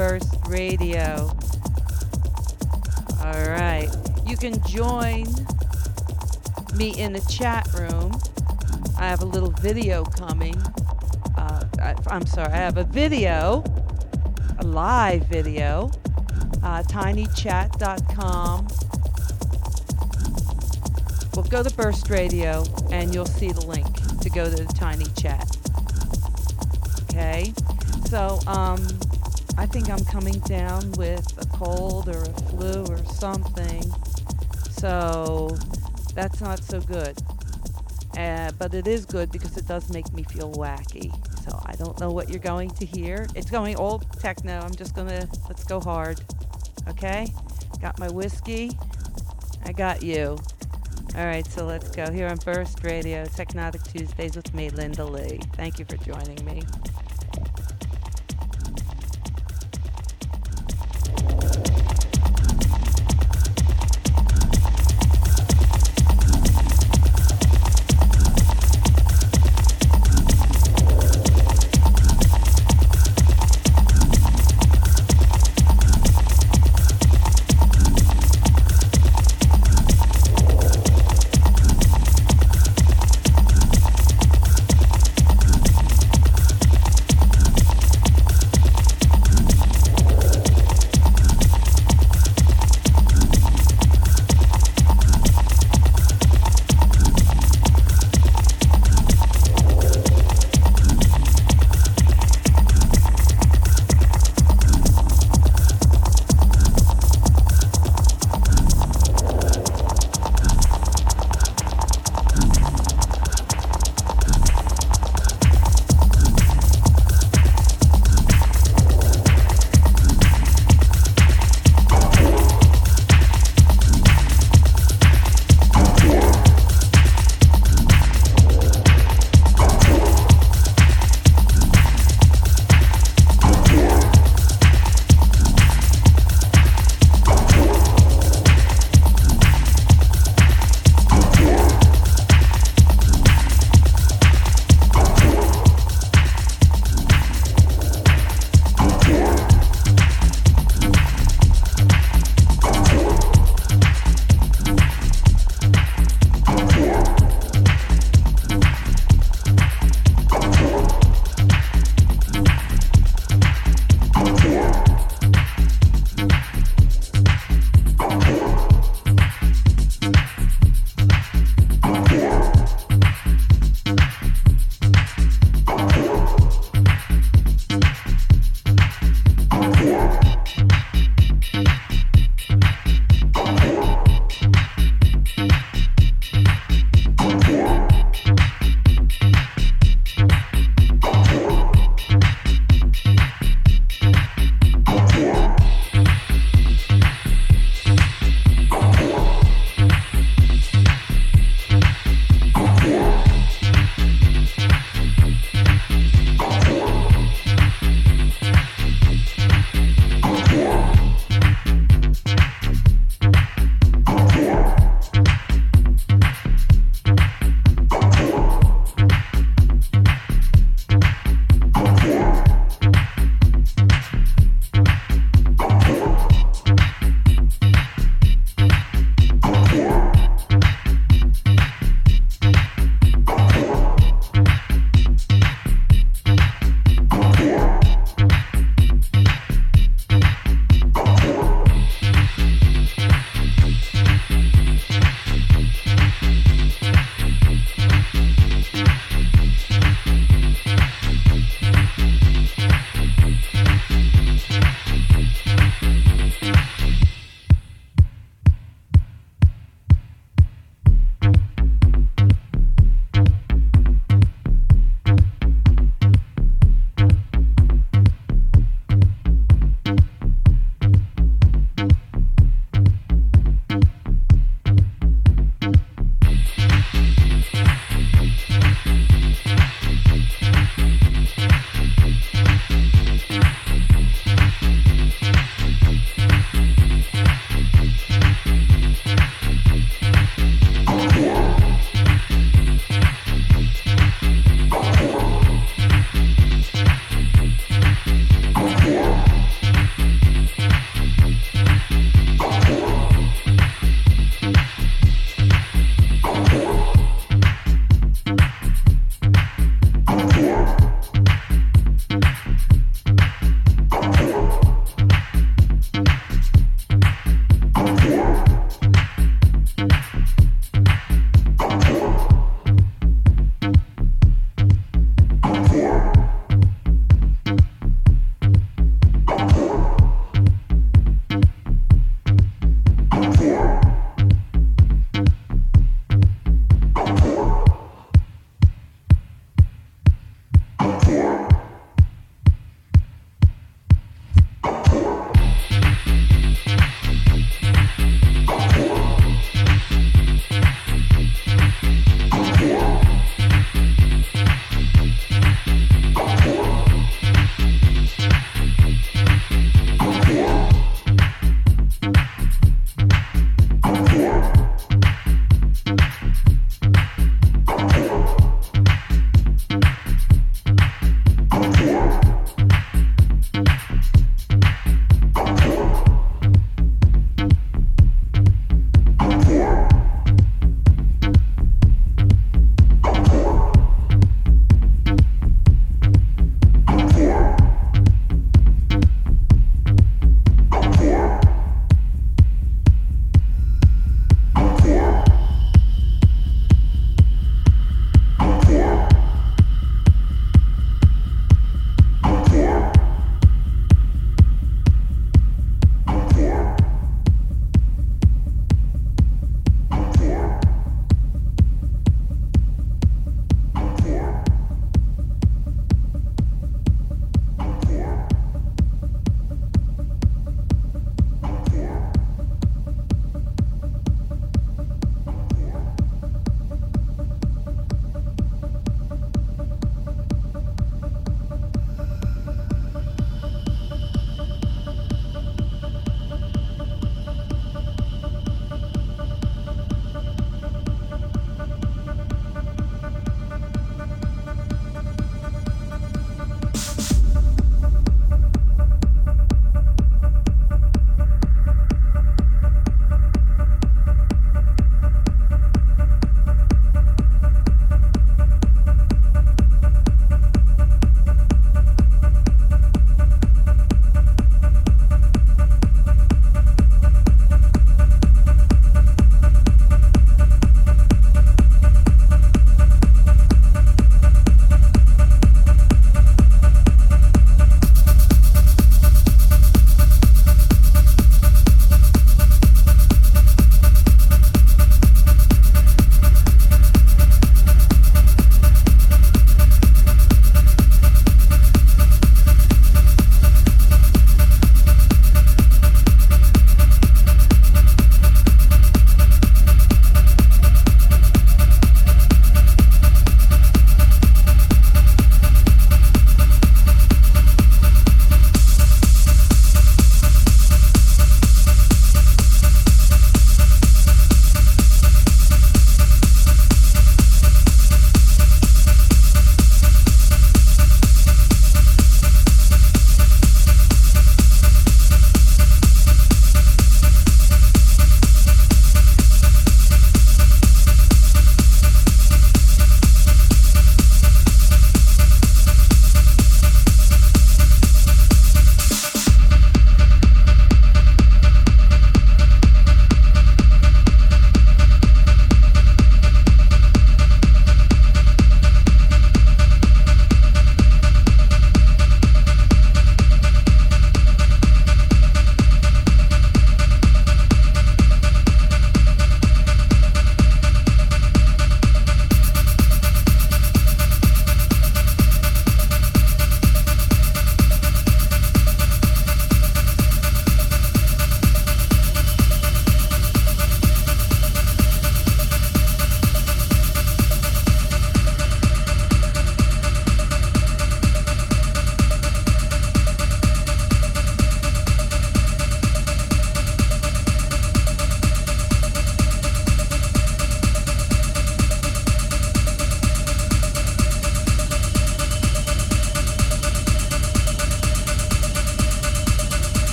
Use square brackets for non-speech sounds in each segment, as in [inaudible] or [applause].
Burst Radio. All right, you can join me in the chat room. I have a little video coming. Uh, I, I'm sorry, I have a video, a live video, uh, tinychat.com. Well, go to Burst Radio and you'll see the link to go to the Tiny Chat. Okay, so um, think I'm coming down with a cold or a flu or something. So that's not so good. Uh, but it is good because it does make me feel wacky. So I don't know what you're going to hear. It's going old techno. I'm just gonna let's go hard. Okay? Got my whiskey. I got you. All right, so let's go here on Burst Radio, Technotic Tuesdays with me, Linda Lee. Thank you for joining me.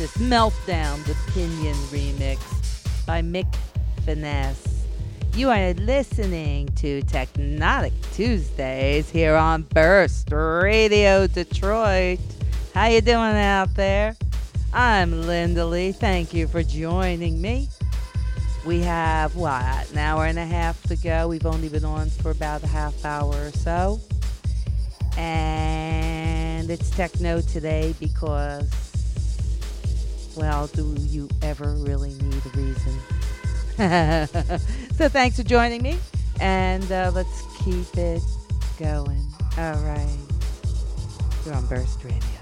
This? Meltdown, the Pinion remix by Mick Finesse. You are listening to Technotic Tuesdays here on Burst Radio Detroit. How you doing out there? I'm Linda Lee. Thank you for joining me. We have what, an hour and a half to go. We've only been on for about a half hour or so. And it's techno today because, well, do you ever really need a reason? [laughs] so thanks for joining me. And uh, let's keep it going. All right. You're on Burst Radio.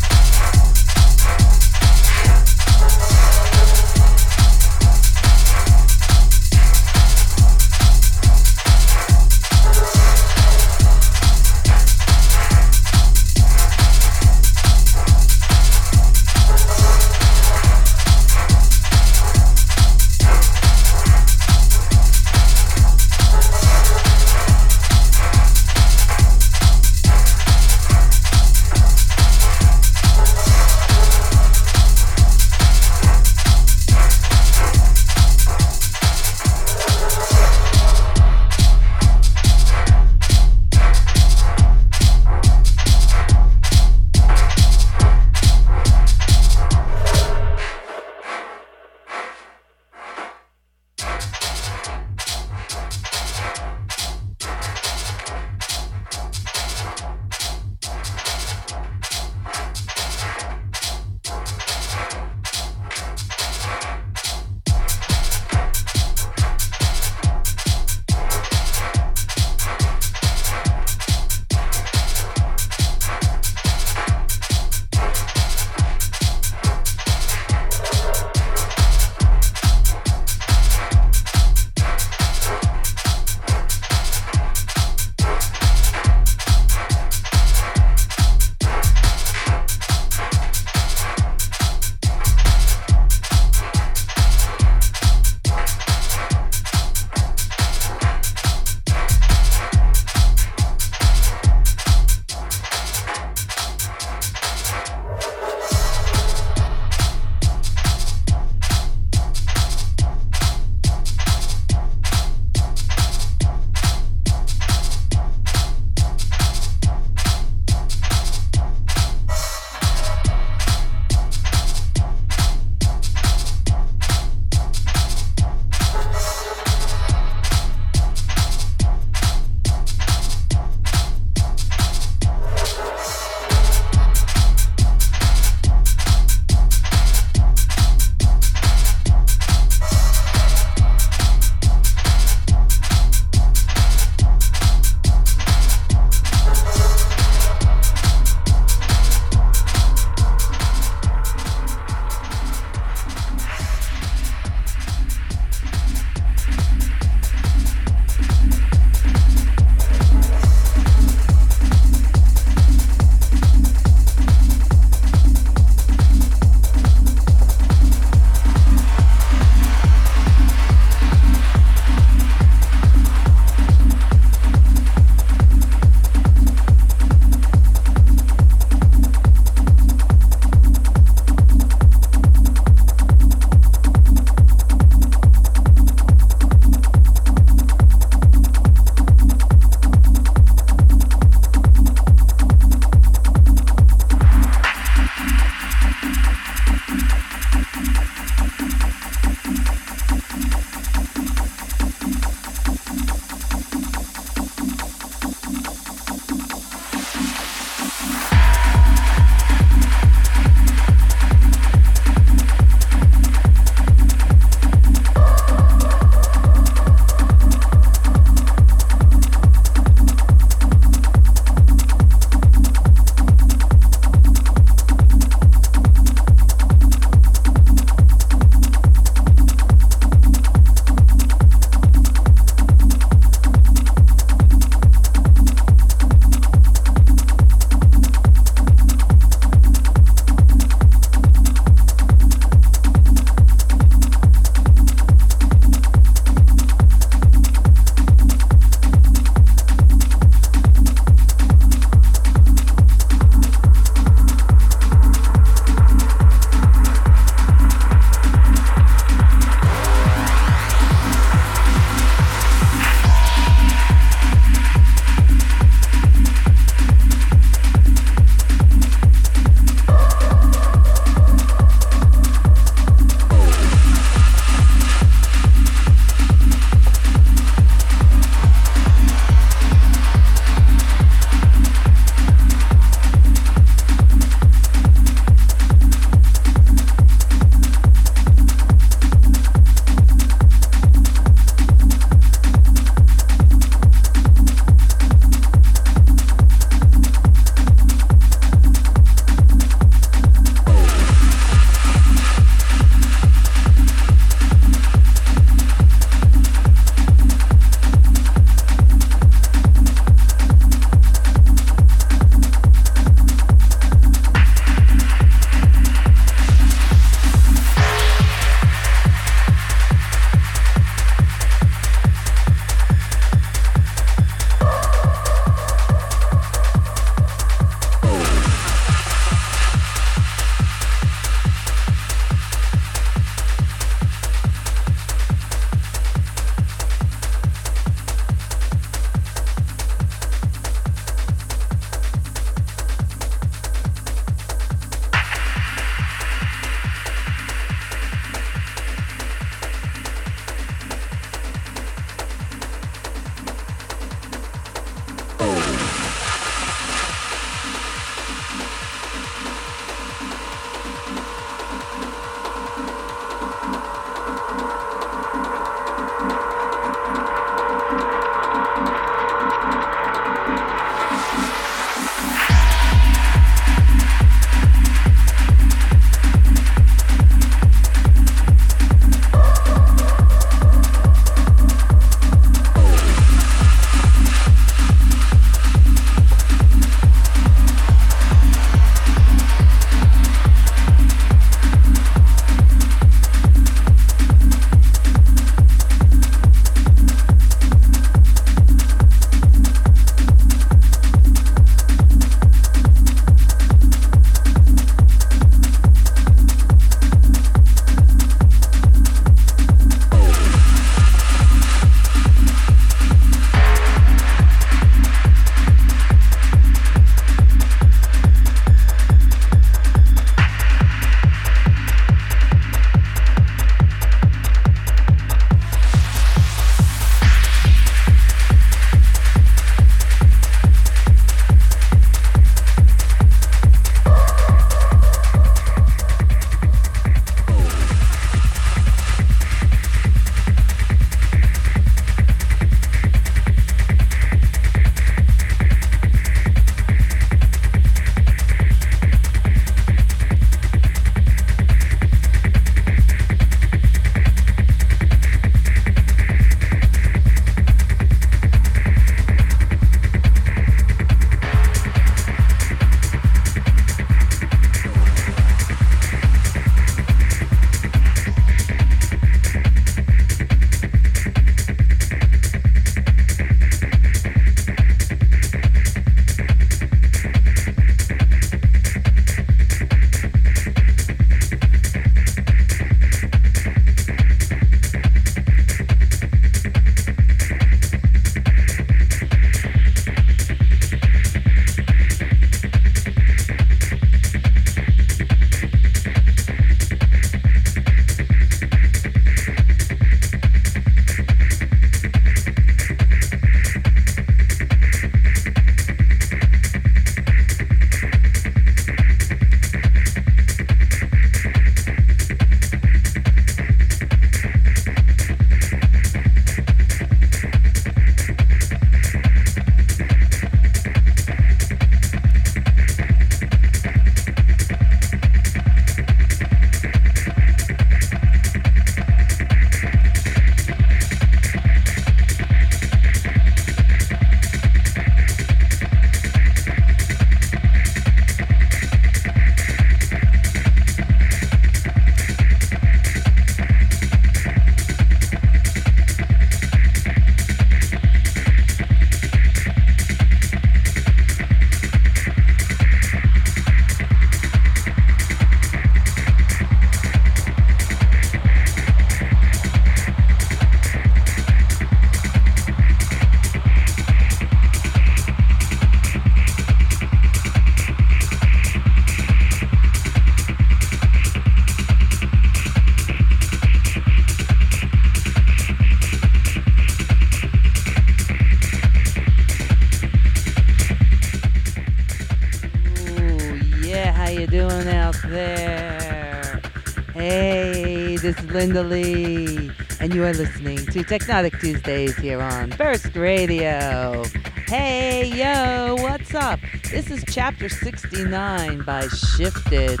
Linda Lee, and you are listening to Technotic Tuesdays here on Burst Radio. Hey, yo, what's up? This is chapter 69 by Shifted.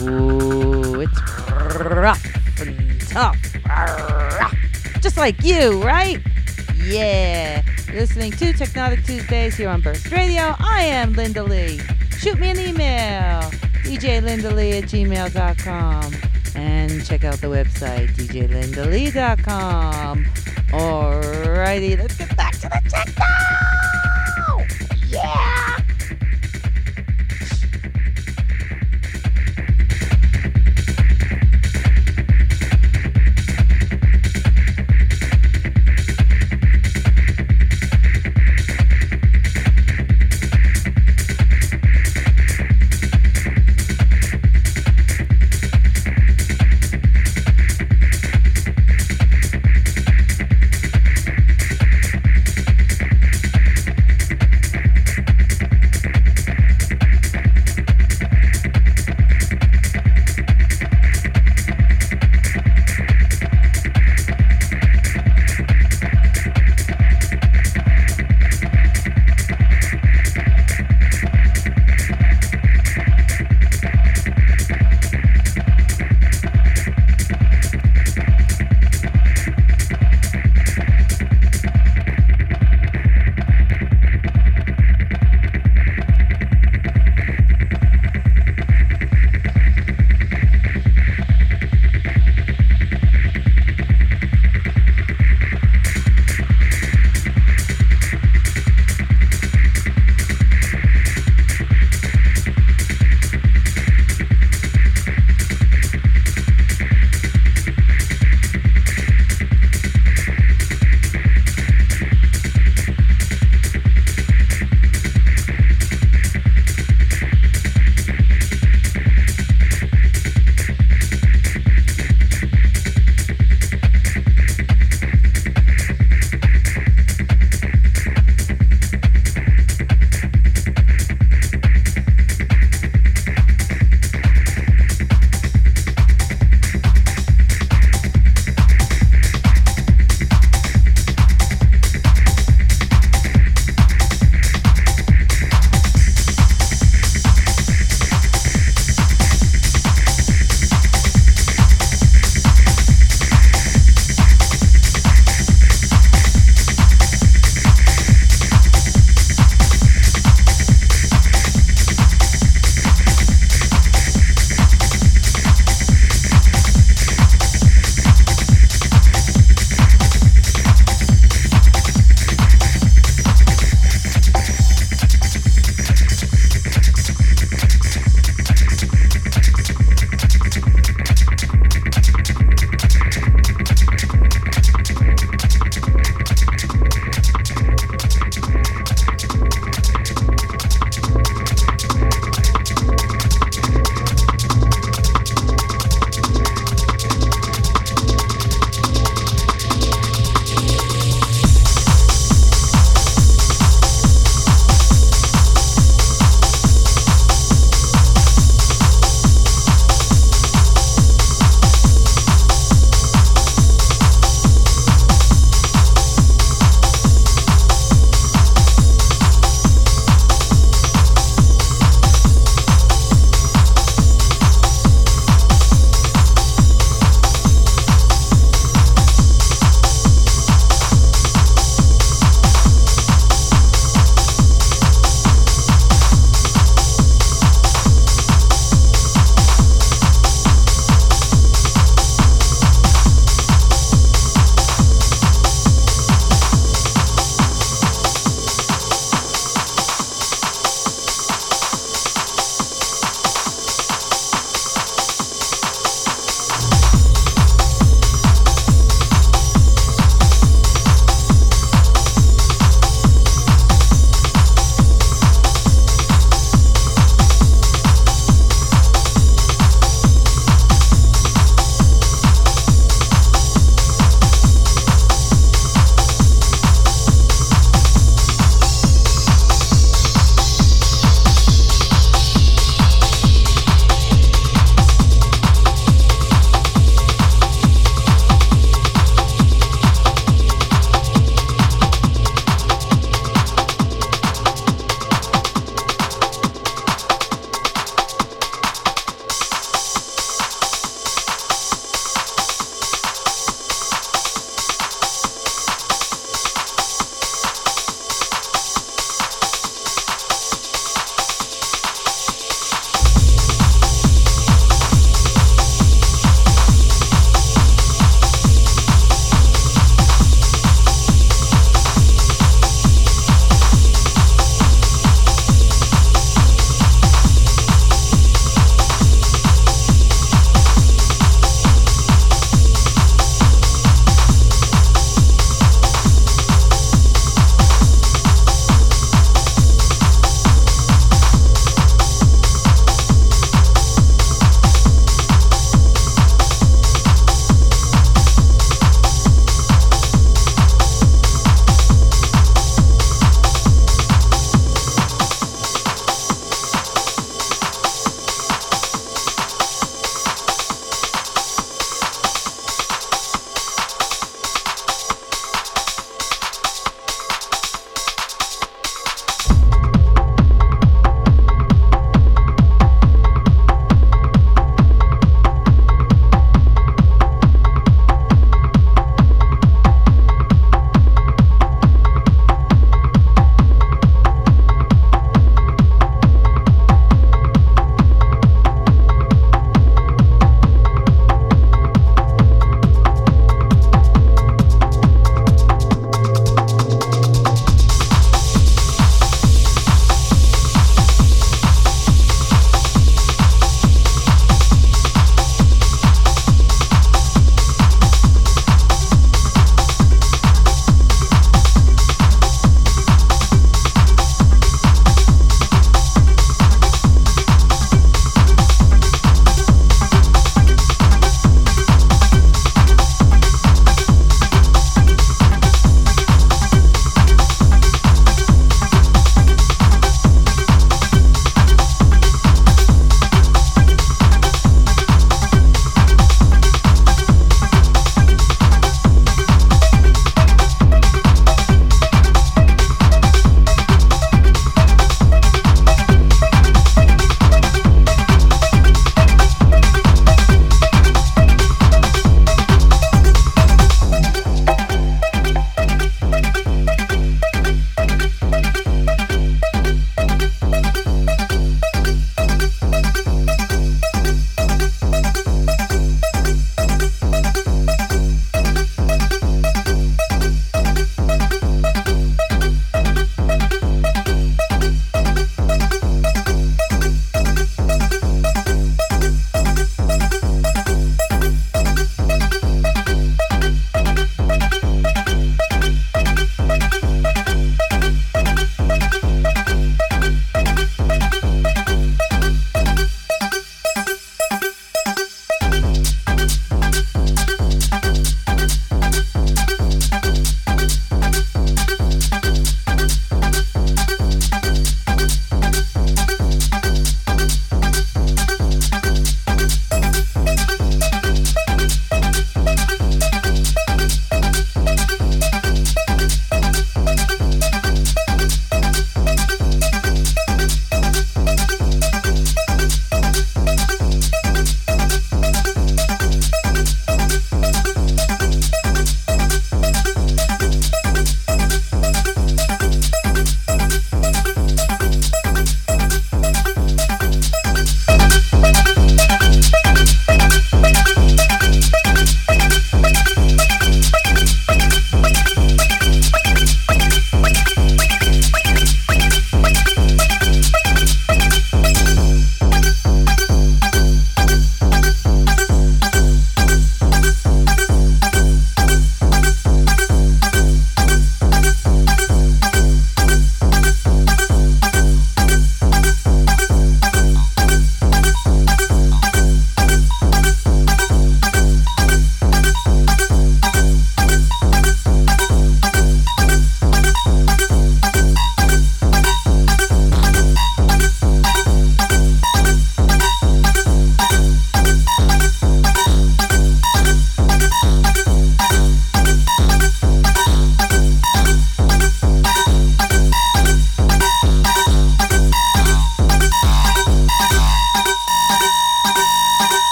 Ooh, it's rough and tough. Just like you, right? Yeah. You're listening to Technotic Tuesdays here on Burst Radio. I am Linda Lee. Shoot me an email, djlindalee at gmail.com. Check out the website, djlindalee.com. Alrighty, let's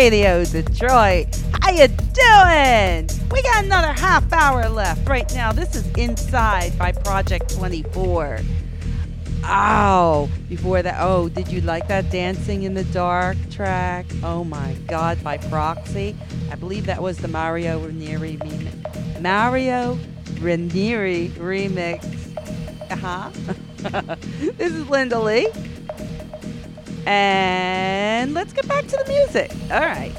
Radio Detroit. How you doing? We got another half hour left right now. This is Inside by Project 24. Oh, before that, oh, did you like that Dancing in the Dark track? Oh my God, by Proxy. I believe that was the Mario Ranieri remix. Mario Ranieri remix. Uh huh. [laughs] this is Linda Lee. And the music. All right,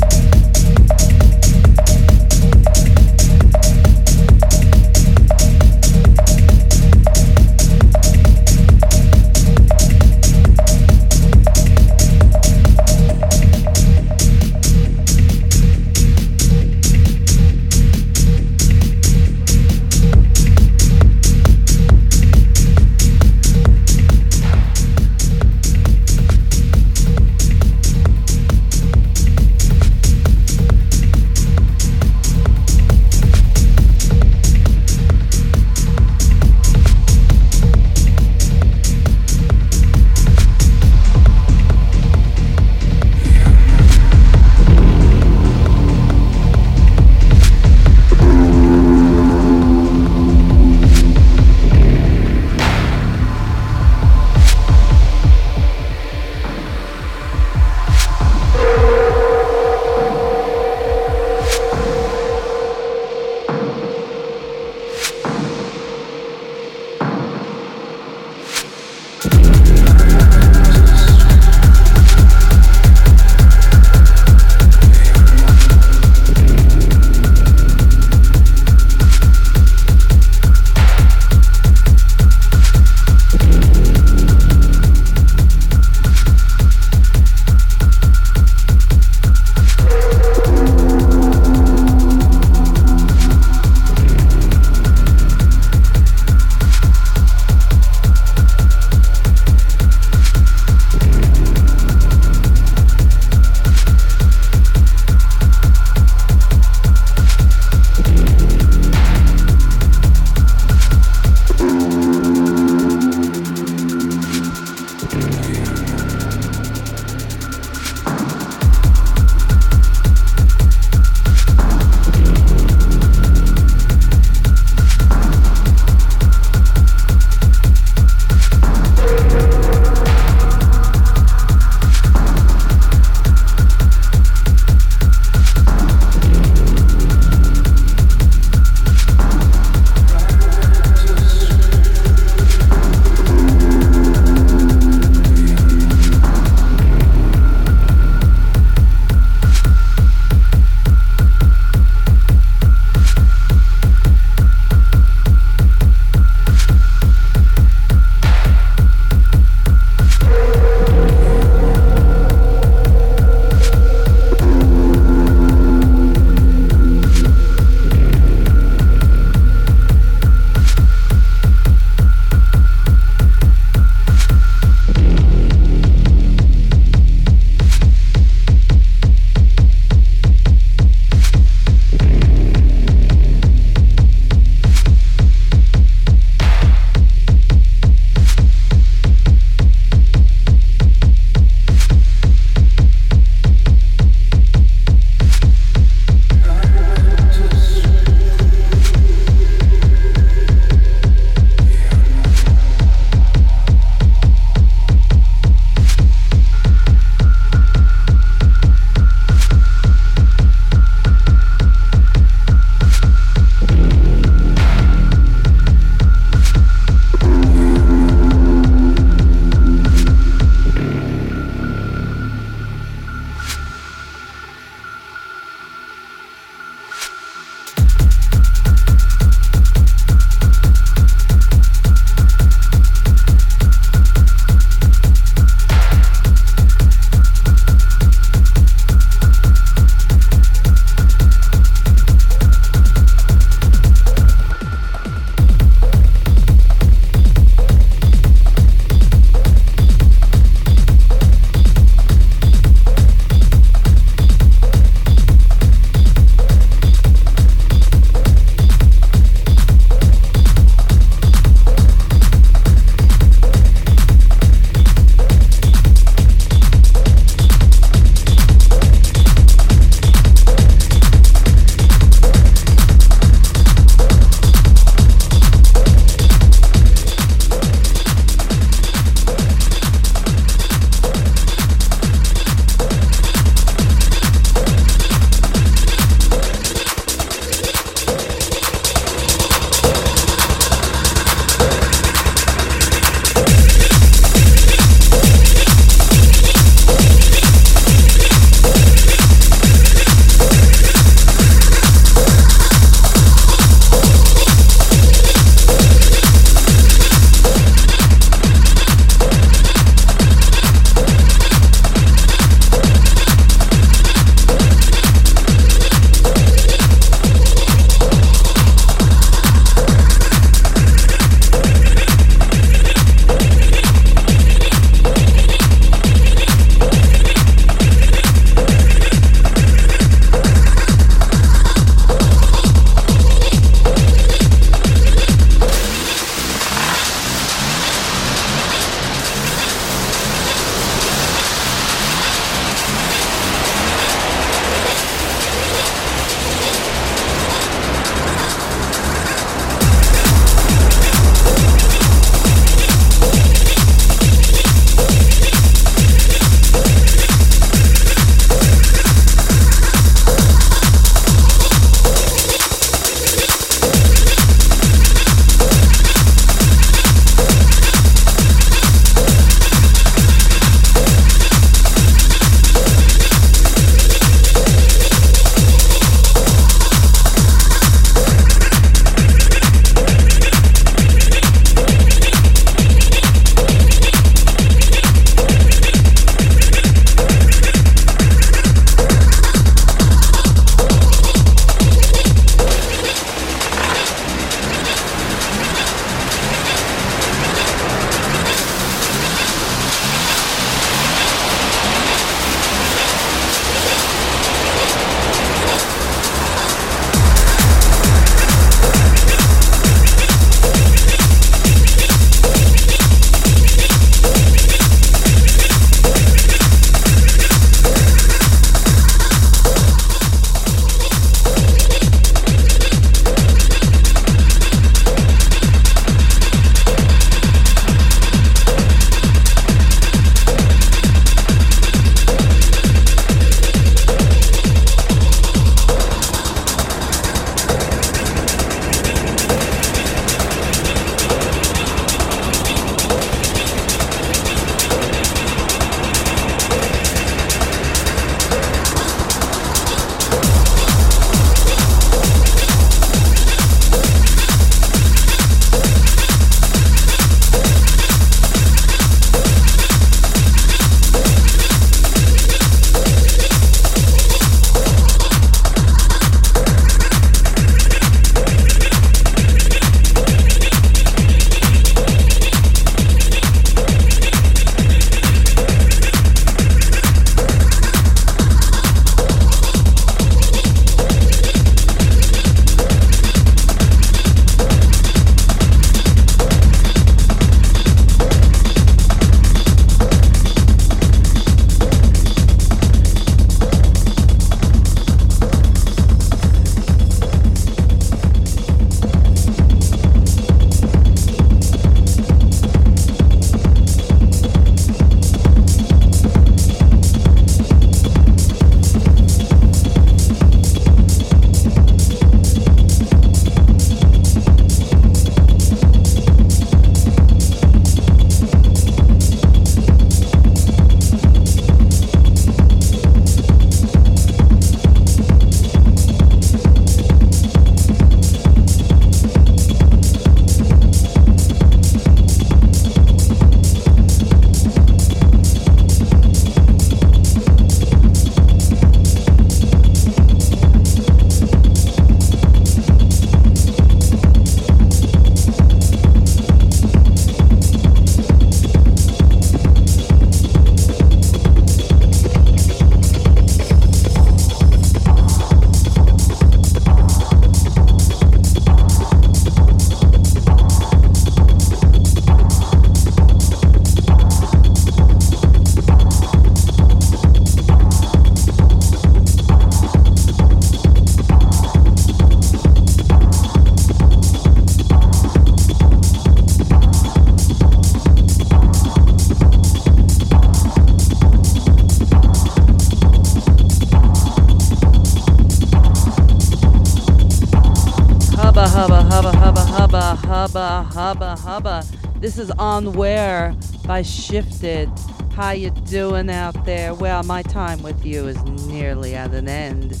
This is On Where by Shifted. How you doing out there? Well, my time with you is nearly at an end.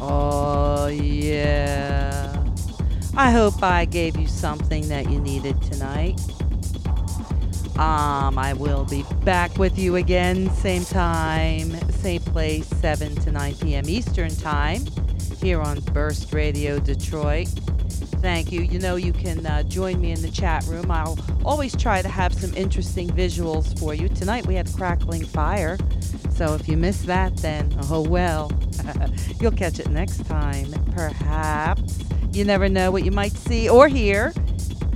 Oh, yeah. I hope I gave you something that you needed tonight. Um, I will be back with you again, same time, same place, 7 to 9 p.m. Eastern Time, here on Burst Radio Detroit. Thank you. You know, you can uh, join me in the chat room. I'll always try to have some interesting visuals for you. Tonight we had crackling fire, so if you missed that, then oh well. [laughs] You'll catch it next time, perhaps. You never know what you might see or hear.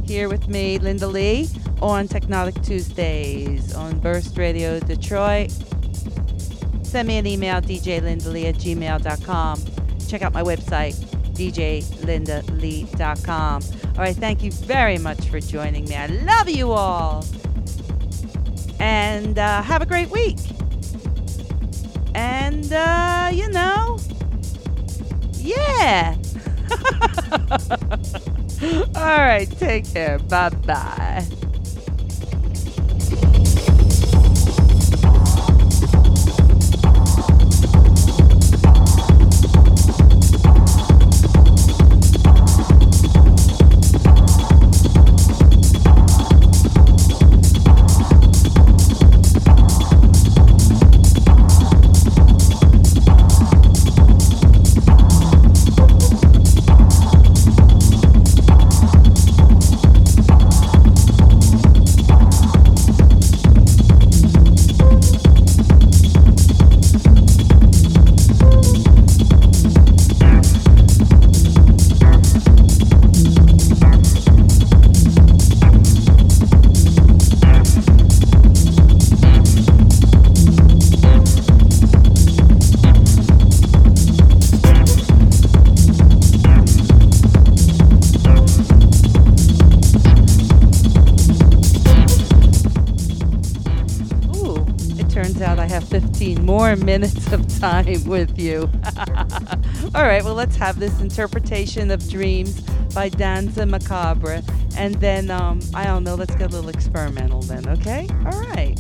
Here with me, Linda Lee, on Technotic Tuesdays on Burst Radio Detroit. Send me an email, djlindalee at gmail.com. Check out my website, djlindalee.com. All right, thank you very much for joining me. I love you all. And uh, have a great week. And, uh, you know, yeah. [laughs] all right, take care. Bye bye. Time [laughs] with you. [laughs] All right, well, let's have this interpretation of dreams by Danza Macabre. And then, um, I don't know, let's get a little experimental then, okay? All right.